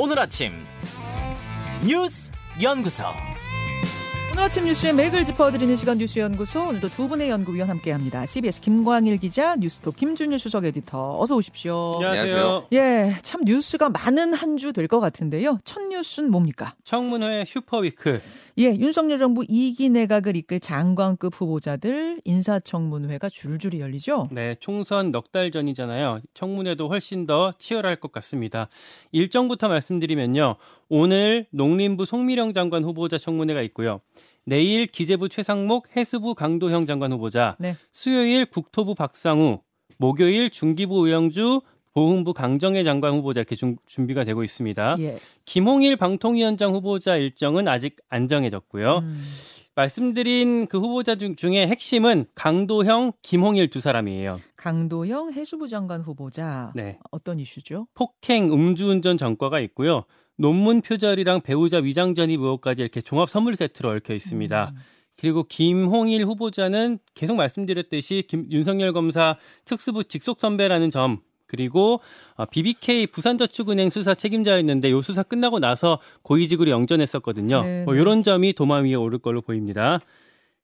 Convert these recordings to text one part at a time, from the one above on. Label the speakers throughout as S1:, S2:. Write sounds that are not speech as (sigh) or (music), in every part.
S1: 오늘 아침 뉴스 연구소.
S2: 오늘 아침 뉴스의 맥을 짚어드리는 시간 뉴스 연구소 오늘도 두 분의 연구위원 함께합니다. CBS 김광일 기자, 뉴스톱 김준일 수석 에디터 어서 오십시오.
S3: 안녕하세요.
S2: 예, 참 뉴스가 많은 한 주 될 것 같은데요. 첫 뉴스는 뭡니까?
S3: 청문회 슈퍼 week.
S2: 예, 윤석열 정부 2기 내각을 이끌 장관급 후보자들 인사청문회가 줄줄이 열리죠.
S3: 네, 총선 넉 달 전이잖아요. 청문회도 훨씬 더 치열할 것 같습니다. 일정부터 말씀드리면요. 오늘 농림부 송미령 장관 후보자 청문회가 있고요. 내일 기재부 최상목, 해수부 강도형 장관 후보자,
S2: 네.
S3: 수요일 국토부 박상우, 목요일 중기부 의영주, 보훈부 강정혜 장관 후보자 이렇게 준, 준비가 되고 있습니다.
S2: 예.
S3: 김홍일 방통위원장 후보자 일정은 아직 안 정해졌고요.
S2: 음,
S3: 말씀드린 그 후보자 중, 중에 핵심은 강도형, 김홍일 두 사람이에요.
S2: 강도영 해수부 장관 후보자
S3: 네.
S2: 어떤 이슈죠?
S3: 폭행, 음주운전 전과가 있고요. 논문 표절이랑 배우자 위장 전입 의혹까지 이렇게 종합 선물 세트로 얽혀 있습니다.
S2: 음,
S3: 그리고 김홍일 후보자는 계속 말씀드렸듯이 김, 윤석열 검사 특수부 직속 선배라는 점 그리고 어, BBK 부산저축은행 수사 책임자였는데 요 수사 끝나고 나서 고위직으로 영전했었거든요.
S2: 네,
S3: 뭐
S2: 네.
S3: 이런 점이 도마 위에 오를 걸로 보입니다.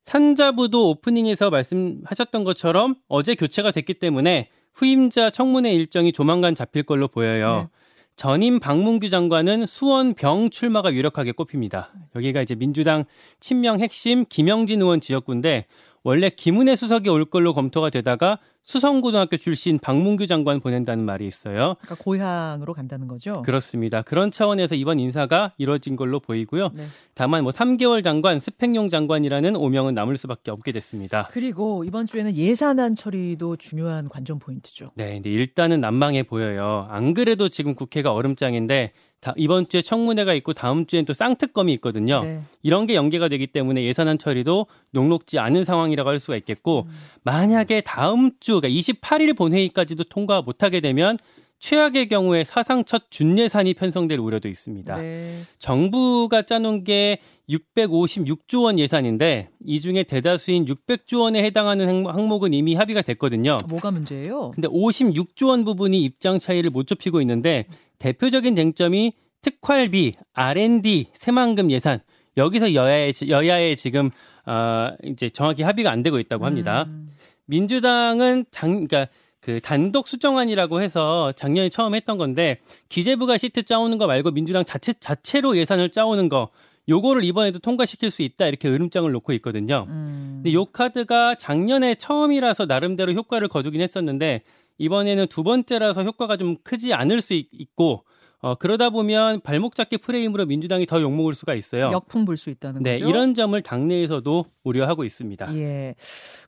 S3: 산자부도 오프닝에서 말씀하셨던 것처럼 어제 교체가 됐기 때문에 후임자 청문회 일정이 조만간 잡힐 걸로 보여요.
S2: 네.
S3: 전임 박문규 장관은 수원 병 출마가 유력하게 꼽힙니다. 여기가 이제 민주당 친명 핵심 김영진 의원 지역구인데 원래 김은혜 수석이 올 걸로 검토가 되다가 수성고등학교 출신 박문규 장관 보낸다는 말이 있어요.
S2: 그러니까 고향으로 간다는 거죠.
S3: 그렇습니다. 그런 차원에서 이번 인사가 이뤄진 걸로 보이고요.
S2: 네.
S3: 다만 뭐 3개월 장관, 스펙용 장관이라는 오명은 남을 수밖에 없게 됐습니다.
S2: 그리고 이번 주에는 예산안 처리도 중요한 관전 포인트죠.
S3: 네, 근데 일단은 난망해 보여요. 안 그래도 지금 국회가 얼음장인데 다- 이번 주에 청문회가 있고 다음 주엔 또 쌍특검이 있거든요.
S2: 네.
S3: 이런 게 연계가 되기 때문에 예산안 처리도 녹록지 않은 상황이라고 할 수가 있겠고 만약에 다음 주 그러니까 28일 본회의까지도 통과 못하게 되면 최악의 경우에 사상 첫 준예산이 편성될 우려도 있습니다.
S2: 네.
S3: 정부가 짜놓은 게 656조 원 예산인데 이 중에 대다수인 600조 원에 해당하는 항- 항목은 이미 합의가 됐거든요.
S2: 뭐가 문제예요?
S3: 근데 56조 원 부분이 입장 차이를 못 좁히고 있는데 대표적인 쟁점이 특활비, R&D, 새만금 예산 여기서 여야의 여야의 지금 어, 이제 정확히 합의가 안 되고 있다고 합니다.
S2: 음,
S3: 민주당은 당 그러니까 그 단독 수정안이라고 해서 작년에 처음 했던 건데 기재부가 시트 짜오는 거 말고 민주당 자체 자체로 예산을 짜오는 거 요거를 이번에도 통과시킬 수 있다 이렇게 으름장을 놓고 있거든요.
S2: 음.
S3: 근데 요 카드가 작년에 처음이라서 나름대로 효과를 거두긴 했었는데 이번에는 두 번째라서 효과가 좀 크지 않을 수 있, 고 어, 그러다 보면 발목 잡기 프레임으로 민주당이 더 욕먹을 수가 있어요.
S2: 역풍 불 수 있다는
S3: 네,
S2: 거죠.
S3: 이런 점을 당내에서도 우려하고 있습니다.
S2: 예.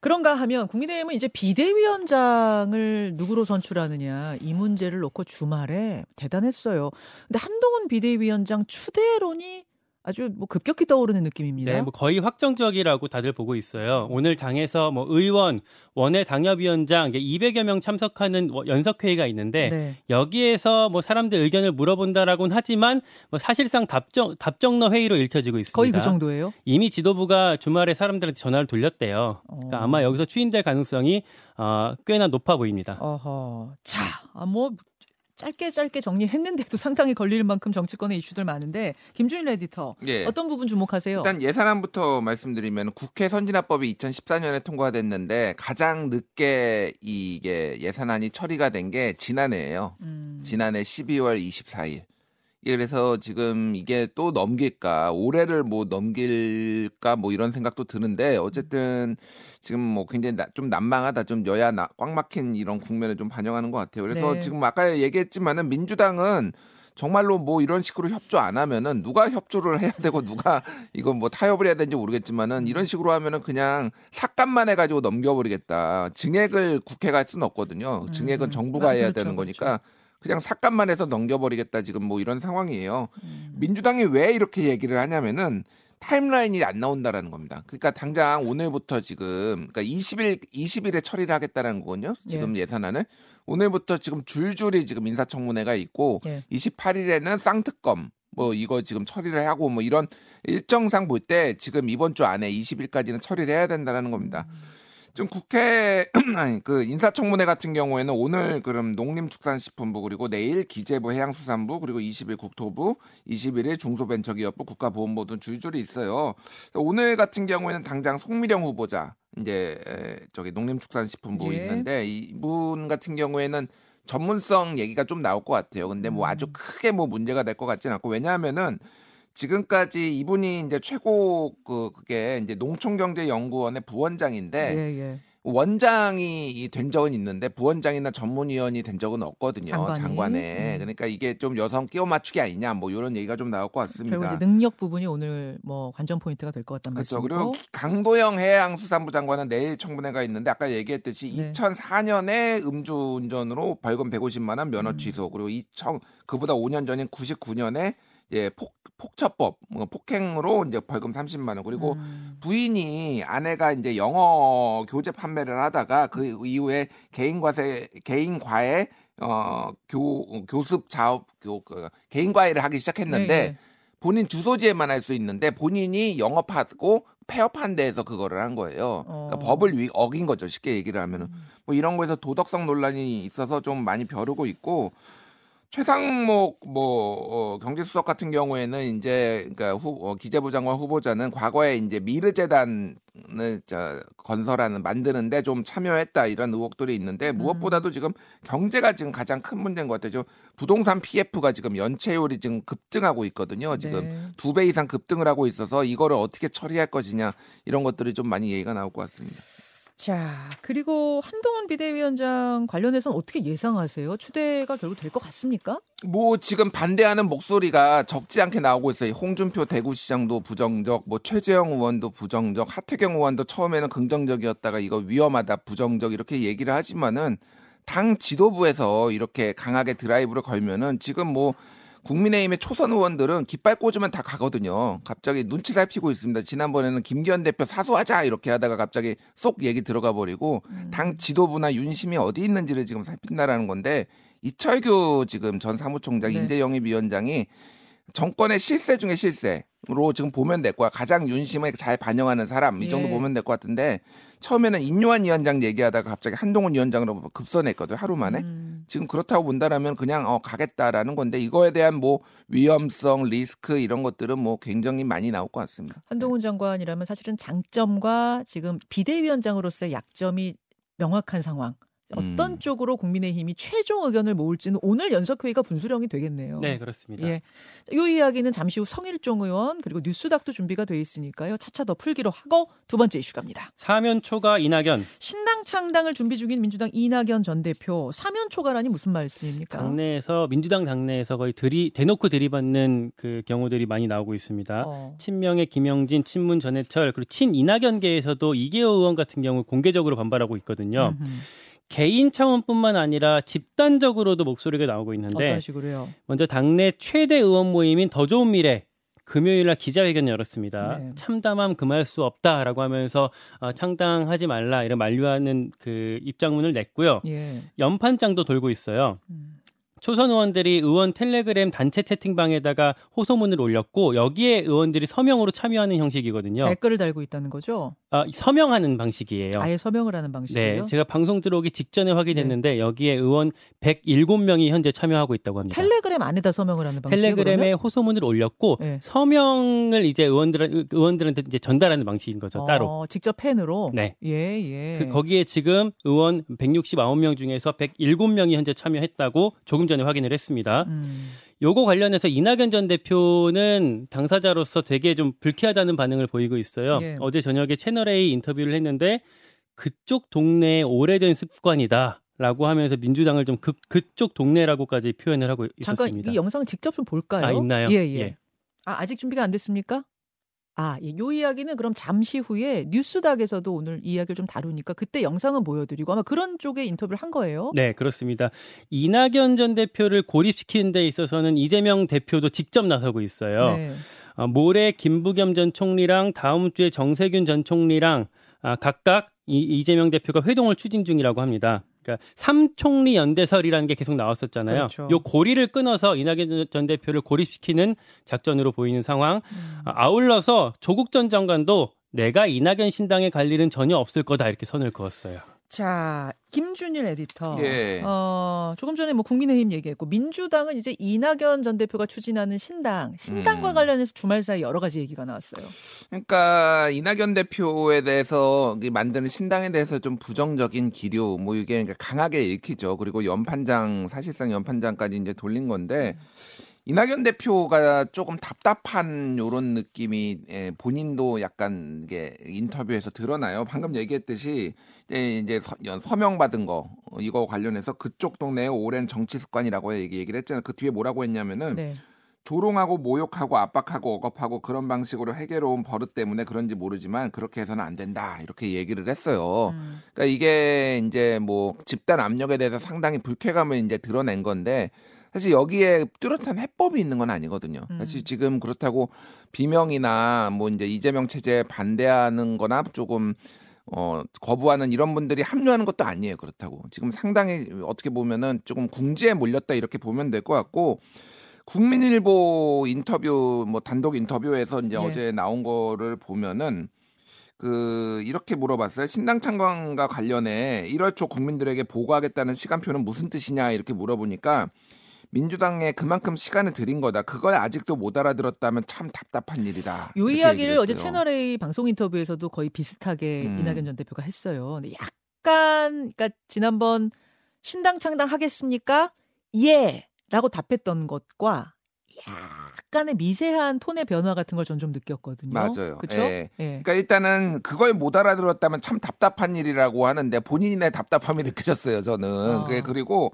S2: 그런가 하면 국민의힘은 이제 비대위원장을 누구로 선출하느냐 이 문제를 놓고 주말에 대단했어요. 근데 한동훈 비대위원장 추대론이 아주 뭐 급격히 떠오르는 느낌입니다.
S3: 네, 뭐 거의 확정적이라고 다들 보고 있어요. 오늘 당에서 뭐 의원, 원외 당협위원장 200여 명 참석하는 뭐 연석 회의가 있는데
S2: 네.
S3: 여기에서 뭐 사람들 의견을 물어본다라고는 하지만 뭐 사실상 답정 답정너 회의로 읽혀지고 있습니다.
S2: 거의 그 정도예요.
S3: 이미 지도부가 주말에 사람들한테 전화를 돌렸대요. 그러니까
S2: 어.
S3: 아마 여기서 추인될 가능성이 어, 꽤나 높아 보입니다.
S2: 어허. 자, 아, 뭐 짧게 짧게 정리했는데도 (laughs) 상당히 걸릴 만큼 정치권의 이슈들 많은데 김준일 에디터
S4: 예.
S2: 어떤 부분 주목하세요?
S4: 일단 예산안부터 말씀드리면 국회 선진화법이 2014년에 통과됐는데 가장 늦게 이게 예산안이 처리가 된 게 지난해예요.
S2: 음.
S4: 지난해 12월 24일. 예, 그래서 지금 이게 또 넘길까 올해를 뭐 넘길까 뭐 이런 생각도 드는데 어쨌든 지금 뭐 굉장히 나- 좀 난망하다 좀 여야 나, 꽉 막힌 이런 국면을 좀 반영하는 것 같아요. 그래서
S2: 네.
S4: 지금 아까 얘기했지만은 민주당은 정말로 뭐 이런 식으로 협조 안 하면은 누가 협조를 해야 되고 누가 (laughs) 이거 뭐 타협을 해야 되는지 모르겠지만은 이런 식으로 하면은 그냥 삭감만 해가지고 넘겨버리겠다. 증액을 국회가 할 수는 없거든요.
S2: 음.
S4: 증액은 정부가
S2: 아,
S4: 해야
S2: 그렇죠,
S4: 되는 거니까 그 냥 삭감만 해서 넘겨버리겠다 지금 뭐 이런 상황이에요.
S2: 음.
S4: 민주당이 왜 이렇게 얘기를 하냐면은 타임라인이 안 나온다라는 겁니다. 그러니까 당장 오늘부터 지금 그러니까 20일 20일에 처리를 하겠다라는 거거든요. 지금 예. 산안을 오늘부터 지금 줄줄이 지금 인사청문회가 있고
S2: 예.
S4: 28일에는 쌍특검 뭐 이거 지금 처리를 하고 뭐 이런 일정상 볼 때 지금 이번 주 안에 20일까지는 처리를 해야 된다는 겁니다. 지금 국회 (clears throat) 아니 그 인사청문회 같은 경우에는 오늘 그럼 농림축산식품부 그리고 내일 기재부 해양수산부 그리고 20일 국토부 21일 중소벤처기업부 국가보훈부 등 줄줄이 있어요. 오늘 같은 경우에는 당장 송미령 후보자 이제 저기 농림축산식품부
S2: 예.
S4: 있는데 이분 같은 경우에는 전문성 얘기가 좀 나올 것 같아요. 근데 뭐 아주
S2: 음.
S4: 크게 뭐 문제가 될 것 같지는 않고 왜냐하면은 지금까지 이분이 이제 최고 그 그게 이제 농촌경제연구원의 부원장인데
S2: 예, 예.
S4: 원장이 된 적은 있는데 부원장이나 전문위원이 된 적은 없거든요.
S2: 장관이?
S4: 장관에.
S2: 음.
S4: 그러니까 이게 좀 여성 끼워 맞추기 아니냐 뭐 이런 얘기가 좀 나올 것 같습니다.
S2: 결국 이제 능력 부분이 오늘 뭐 관전 포인트가 될 것 같다는
S4: 그렇죠.
S2: 말씀이고.
S4: 그리고 강도형 해양수산부 장관은 내일 청문회가 있는데 아까 얘기했듯이
S2: 네.
S4: 2004년에 음주운전으로 벌금 150만 원 면허
S2: 음.
S4: 취소 그리고 2000 그보다 5년 전인 99년에 예, 폭 폭처법 뭐 폭행으로 이제 벌금 30만 원 그리고
S2: 음.
S4: 부인이 아내가 이제 영어 교재 판매를 하다가 그 이후에 개인 과세 개인 과외 어교 교습 자업 교 그, 개인 과외를 하기 시작했는데
S2: 네, 네.
S4: 본인 주소지에만 할 수 있는데 본인이 영업하고 폐업한 데에서 그거를 한 거예요. 그러니까
S2: 어.
S4: 법을 위, 어긴 거죠. 쉽게 얘기를 하면은 뭐 이런 거에서 도덕성 논란이 있어서 좀 많이 벼르고 있고 최상목 뭐 어, 경제수석 같은 경우에는 이제 그러니까 후, 어, 기재부 장관 후보자는 과거에 이제 미르 재단을 저, 건설하는 만드는데 좀 참여했다 이런 의혹들이 있는데
S2: 음.
S4: 무엇보다도 지금 경제가 지금 가장 큰 문제인 것 같아요. 지금 부동산 PF가 지금 연체율이 지금 급등하고 있거든요. 지금
S2: 네.
S4: 두배 이상 급등을 하고 있어서 이거를 어떻게 처리할 것이냐 이런 것들이 좀 많이 얘기가 나올 것 같습니다.
S2: 자, 그리고 한동훈 비대위원장 관련해서는 어떻게 예상하세요? 추대가 결국 될 것 같습니까?
S4: 뭐 지금 반대하는 목소리가 적지 않게 나오고 있어요. 홍준표 대구시장도 부정적, 뭐 최재형 의원도 부정적, 하태경 의원도 처음에는 긍정적이었다가 이거 위험하다, 부정적 이렇게 얘기를 하지만은 당 지도부에서 이렇게 강하게 드라이브를 걸면은 지금 뭐 국민의힘의 초선 의원들은 깃발 꽂으면 다 가거든요. 갑자기 눈치 살피고 있습니다. 지난번에는 김기현 대표 사수하자 이렇게 하다가 갑자기 쏙 얘기 들어가 버리고
S2: 음.
S4: 당 지도부나 윤심이 어디 있는지를 지금 살핀다라는 건데 이철규 지금 전 사무총장
S2: 네.
S4: 인재영입위원장이 정권의 실세 중에 실세 로 지금 보면 될 거야. 가장 윤심을 잘 반영하는 사람 이 정도
S2: 예.
S4: 보면 될 것 같은데 처음에는 인요한 위원장 얘기하다가 갑자기 한동훈 위원장으로 급선했거든 하루 만에.
S2: 음.
S4: 지금 그렇다고 본다라면 그냥 어 가겠다라는 건데 이거에 대한 뭐 위험성, 리스크 이런 것들은 뭐 굉장히 많이 나올 것 같습니다.
S2: 한동훈 장관이라면 사실은 장점과 지금 비대위원장으로서의 약점이 명확한 상황. 어떤
S4: 음.
S2: 쪽으로 국민의힘이 최종 의견을 모을지는 오늘 연석회의가 분수령이 되겠네요.
S3: 네, 그렇습니다.
S2: 예. 이 이야기는 잠시 후 성일종 의원 그리고 뉴스닥도 준비가 돼 있으니까요. 차차 더 풀기로 하고 두 번째 이슈 갑니다.
S3: 사면 초과 이낙연
S2: 신당 창당을 준비 중인 민주당 이낙연 전 대표 사면 초과라니 무슨 말씀입니까?
S3: 당내에서 민주당 당내에서 거의 들이 대놓고 들이받는 그 경우들이 많이 나오고 있습니다.
S2: 어.
S3: 친명의 김영진, 친문 전해철 그리고 친 이낙연계에서도 이계호 의원 같은 경우 공개적으로 반발하고 있거든요.
S2: 음흠.
S3: 개인 차원뿐만 아니라 집단적으로도 목소리가 나오고 있는데
S2: 어떤 식으로요?
S3: 먼저 당내 최대 의원 모임인 더 좋은 미래 금요일 날 기자회견 열었습니다.
S2: 네.
S3: 참담함 금할 수 없다라고 하면서 어, 창당하지 말라 이런 만류하는 그 입장문을 냈고요.
S2: 예.
S3: 연판장도 돌고 있어요.
S2: 음.
S3: 초선 의원들이 의원 텔레그램 단체 채팅방에다가 호소문을 올렸고 여기에 의원들이 서명으로 참여하는 형식이거든요.
S2: 댓글을 달고 있다는 거죠?
S3: 아, 서명하는 방식이에요.
S2: 아예 서명을 하는 방식이에요.
S3: 네, 제가 방송 들어오기 직전에 확인했는데 여기에 의원 107명이 현재 참여하고 있다고 합니다.
S2: 텔레그램 안에다 서명을 하는 방식이에요.
S3: 텔레그램에
S2: 그러면?
S3: 호소문을 올렸고
S2: 네.
S3: 서명을 이제 의원들 의원들한테 이제 전달하는 방식인 거죠 따로.
S2: 어, 직접 펜으로.
S3: 네.
S2: 예, 예.
S3: 그 거기에 지금 의원 169명 중에서 107명이 현재 참여했다고 조금 전에 확인을 했습니다.
S2: 음.
S3: 요거 관련해서 이낙연 전 대표는 당사자로서 되게 좀 불쾌하다는 반응을 보이고 있어요.
S2: 예.
S3: 어제 저녁에 채널A 인터뷰를 했는데 그쪽 동네의 오래된 습관이다. 라고 하면서 민주당을 좀 그, 그쪽 동네라고까지 표현을 하고
S2: 잠깐
S3: 있었습니다.
S2: 이 영상을 직접 좀 볼까요?
S3: 아, 있나요?
S2: 예, 예.
S3: 예.
S2: 아, 아직 준비가 안 됐습니까? 아, 예. 요 이야기는 그럼 잠시 후에 뉴스닥에서도 오늘 이야기를 좀 다루니까 그때 영상은 보여드리고 아마 그런 쪽에 인터뷰를 한 거예요.
S3: 네, 그렇습니다. 이낙연 전 대표를 고립시키는 데 있어서는 이재명 대표도 직접 나서고 있어요.
S2: 네.
S3: 어, 모레 김부겸 전 총리랑 다음 주에 정세균 전 총리랑 아, 각각 이, 이재명 대표가 회동을 추진 중이라고 합니다. 그러니까 삼총리 연대설이라는 게 계속 나왔었잖아요.
S2: 그렇죠.
S3: 요 고리를 끊어서 이낙연 전 대표를 고립시키는 작전으로 보이는 상황.
S2: 음.
S3: 아, 아울러서 조국 전 장관도 내가 이낙연 신당에 갈 일은 전혀 없을 거다 이렇게 선을 그었어요.
S2: 자, 김준일 에디터.
S4: 예.
S2: 어, 조금 전에 뭐 국민의힘 얘기했고 민주당은 이제 이낙연 전 대표가 추진하는 신당, 신당과
S4: 음.
S2: 관련해서 주말 사이 여러 가지 얘기가 나왔어요.
S4: 그러니까 이낙연 대표에 대해서 이 만드는 신당에 대해서 좀 부정적인 기류 뭐 이게 그러니까 강하게 읽히죠. 그리고 연판장 사실상 연판장까지 이제 돌린 건데 이낙연 대표가 조금 답답한 요런 느낌이 예, 본인도 약간 이게 인터뷰에서 드러나요. 방금 얘기했듯이 이제 이제 서, 연- 서명 받은 거 어, 이거 관련해서 그쪽 동네의 오랜 정치 습관이라고 얘기, 얘기를 했잖아요. 그 뒤에 뭐라고 했냐면은
S2: 네.
S4: 조롱하고 모욕하고 압박하고 억압하고 그런 방식으로 해결해온 버릇 때문에 그런지 모르지만 그렇게 해서는 안 된다 이렇게 얘기를 했어요.
S2: 음.
S4: 그러니까 이게 이제 뭐 집단 압력에 대해서 상당히 불쾌감을 이제 드러낸 건데 사실 여기에 뚜렷한 해법이 있는 건 아니거든요.
S2: 음.
S4: 사실 지금 그렇다고 비명이나 뭐 이제 이재명 체제에 반대하는 거나 조금 어, 거부하는 이런 분들이 합류하는 것도 아니에요. 그렇다고. 지금 상당히 어떻게 보면은 조금 궁지에 몰렸다 이렇게 보면 될 것 같고 국민일보 인터뷰 뭐 단독 인터뷰에서 이제
S2: 예.
S4: 어제 나온 거를 보면은 그 이렇게 물어봤어요. 신당 창당과 관련해 1월 초 국민들에게 보고하겠다는 시간표는 무슨 뜻이냐 이렇게 물어보니까 민주당에 그만큼 시간을 들인 거다. 그걸 아직도 못 알아들었다면 참 답답한 일이다.
S2: 요
S4: 이렇게
S2: 이야기를 어제. 채널 A 방송 인터뷰에서도 거의 비슷하게
S4: 음.
S2: 이낙연 전 대표가 했어요. 근데 약간 그러니까 지난번 신당 창당 하겠습니까? 예.라고 답했던 것과 약간의 미세한 톤의 변화 같은 걸 전 좀 느꼈거든요.
S4: 맞아요.
S2: 그렇죠?
S4: 예.
S2: 예.
S4: 그러니까 일단은 그걸 못 알아들었다면 참 답답한 일이라고 하는데 본인의 답답함이 느껴졌어요. 저는.
S2: 어.
S4: 그게 그리고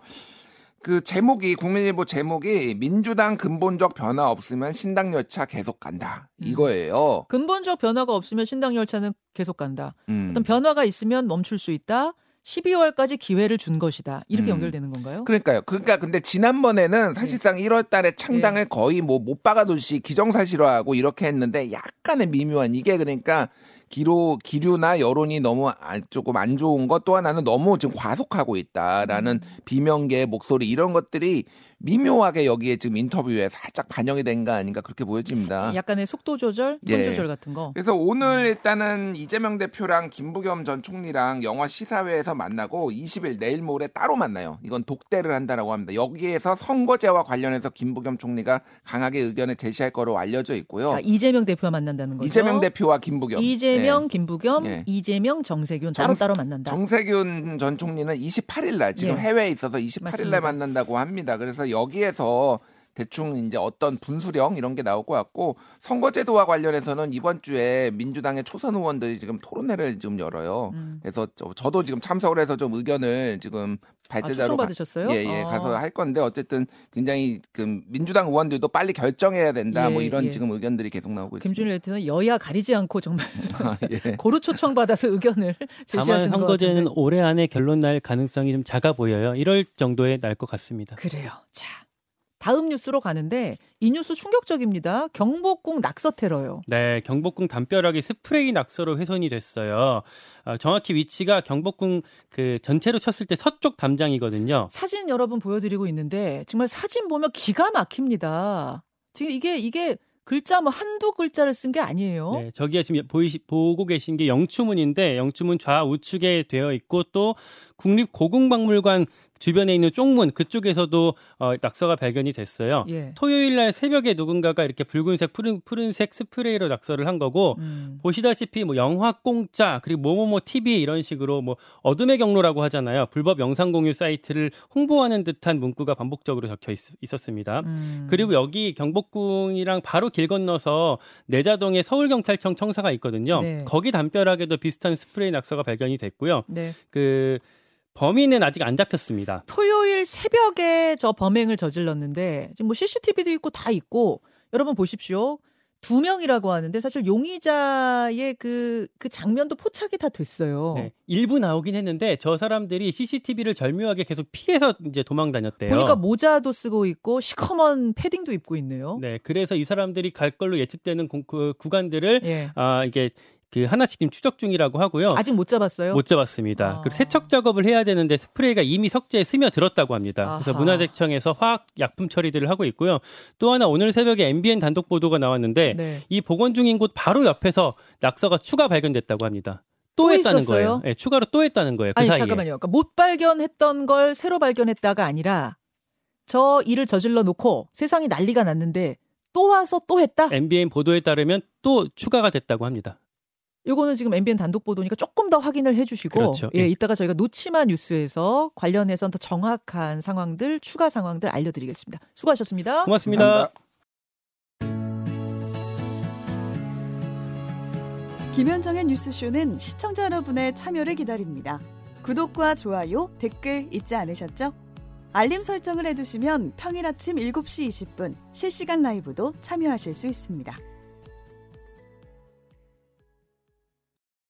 S4: 그 제목이 국민일보 제목이 민주당 근본적 변화 없으면 신당 열차 계속 간다
S2: 음.
S4: 이거예요.
S2: 근본적 변화가 없으면 신당 열차는 계속 간다.
S4: 음.
S2: 어떤 변화가 있으면 멈출 수 있다. 12월까지 기회를 준 것이다. 이렇게
S4: 음.
S2: 연결되는 건가요?
S4: 그러니까요. 그러니까 근데 지난번에는 사실상 1월 달에 창당을 거의 뭐 못 박아두시 기정사실화하고 이렇게 했는데 약간의 미묘한 이게 그러니까 기로 기류나 여론이 너무 안- 조금 안 좋은 것 또 하나는 너무 지금 과속하고 있다라는 비명계의 목소리 이런 것들이 미묘하게 여기에 지금 인터뷰에 살짝 반영이 된 거 아닌가 그렇게 보여집니다.
S2: 약간의 속도 조절, 톤
S4: 예.
S2: 조절 같은 거.
S4: 그래서 오늘 일단은 이재명 대표랑 김부겸 전 총리랑 영화 시사회에서 만나고 20일 내일 모레 따로 만나요. 이건 독대를 한다라고 합니다. 여기에서 선거제와 관련해서 김부겸 총리가 강하게 의견을 제시할 거로 알려져 있고요.
S2: 자, 이재명 대표와 만난다는 거죠.
S4: 이재명 대표와 김부겸.
S2: 이재명,
S4: 네.
S2: 김부겸,
S4: 예.
S2: 이재명, 정세균
S4: 정-
S2: 따로 따로 만난다.
S4: 정세균 전 총리는 28일 날 지금
S2: 예.
S4: 해외에 있어서 28일
S2: 맞습니다.
S4: 날 만난다고 합니다. 그래서 여기에서 대충 이제 어떤 분수령 이런 게 나올 것 같고 선거제도와 관련해서는 이번 주에 민주당의 초선 의원들이 지금 토론회를 지금 열어요.
S2: 음.
S4: 그래서 저, 도 지금 참석을 해서 좀 의견을 지금
S2: 아,
S4: 발제자로
S2: 초청
S4: 가-
S2: 받으셨어요?
S4: 예, 예,
S2: 아.
S4: 가서 할 건데 어쨌든 굉장히 그 민주당 의원들도 빨리 결정해야 된다. 뭐
S2: 예,
S4: 이런
S2: 예.
S4: 지금 의견들이 계속 나오고
S2: 김준일
S4: 있습니다.
S2: 대표는 여야 가리지 않고 정말
S4: 아, 예. (laughs)
S2: 고루 초청 받아서 의견을
S3: 다만
S2: 제시하시는 것
S3: 선거제는. 올해 안에 결론 날 가능성이 좀 작아 보여요. 1월 정도에 날 것 같습니다.
S2: 그래요. 자, 다음 뉴스로 가는데 이 뉴스 충격적입니다. 경복궁 낙서 테러요.
S3: 네, 경복궁 담벼락이 스프레이 낙서로 훼손이 됐어요. 어, 정확히 위치가 경복궁 그 전체로 쳤을 때 서쪽 담장이거든요.
S2: 사진 여러분 보여드리고 있는데 정말 사진 보면 기가 막힙니다. 지금 이게 이게 글자 뭐 한두 글자를 쓴 게 아니에요.
S3: 네, 저기에 지금 보이시, 보고 계신 게 영추문인데 영추문 좌우측에 되어 있고 또 국립고궁박물관 주변에 있는 쪽문 그쪽에서도 어, 낙서가 발견이 됐어요.
S2: 예.
S3: 토요일 날 새벽에 누군가가 이렇게 붉은색 푸른 푸른색 스프레이로 낙서를 한 거고
S2: 음.
S3: 보시다시피 뭐 영화 공짜 그리고 뭐뭐뭐 TV 이런 식으로 뭐 어둠의 경로라고 하잖아요. 불법 영상 공유 사이트를 홍보하는 듯한 문구가 반복적으로 적혀 있, 었습니다
S2: 음.
S3: 그리고 여기 경복궁이랑 바로 길 건너서 내자동에 서울경찰청 청사가 있거든요.
S2: 네.
S3: 거기 담벼락에도 비슷한 스프레이 낙서가 발견이 됐고요.
S2: 네.
S3: 그 범인은 아직 안 잡혔습니다.
S2: 토요일 새벽에 저 범행을 저질렀는데 지금 뭐 CCTV도 있고 다 있고 여러분 보십시오. 두 명이라고 하는데 사실 용의자의 그, 그 장면도 포착이 다 됐어요.
S3: 네, 일부 나오긴 했는데 저 사람들이 CCTV를 절묘하게 계속 피해서 이제 도망 다녔대요.
S2: 보니까 모자도 쓰고 있고 시커먼 패딩도 입고 있네요.
S3: 네, 그래서 이 사람들이 갈 걸로 예측되는 공- 그 구간들을
S2: 예.
S3: 아 이게 그 하나씩 지금 추적 중이라고 하고요.
S2: 아직 못 잡았어요?
S3: 못 잡았습니다.
S2: 아.
S3: 그리고 세척 작업을 해야 되는데 스프레이가 이미 석재에 스며들었다고 합니다. 그래서
S2: 아하.
S3: 문화재청에서 화학 약품 처리들을 하고 있고요. 또 하나 오늘 새벽에 MBN 단독 보도가 나왔는데
S2: 네.
S3: 이 복원 중인 곳 바로 옆에서 낙서가 추가 발견됐다고 합니다. 또,
S2: 또
S3: 했다는
S2: 있었어요?
S3: 거예요. 네, 추가로 또 했다는 거예요. 그
S2: 아니
S3: 사이에.
S2: 잠깐만요. 그러니까 못 발견했던 걸 새로 발견했다가 아니라 저 일을 저질러 놓고 세상이 난리가 났는데 또 와서 또 했다.
S3: MBN 보도에 따르면 또 추가가 됐다고 합니다.
S2: 요거는 지금 MBN 단독 보도니까 조금 더 확인을 해주시고
S3: 그렇죠.
S2: 예,
S3: 예.
S2: 이따가 저희가 놓치만 뉴스에서 관련해서 더 정확한 상황들 추가 상황들 알려드리겠습니다. 수고하셨습니다.
S3: 고맙습니다.
S5: 김현정의 뉴스쇼는 시청자 여러분의 참여를 기다립니다. 구독과 좋아요, 댓글 잊지 않으셨죠? 알림 설정을 해두시면 평일 아침 7시 20분 실시간 라이브도 참여하실 수 있습니다.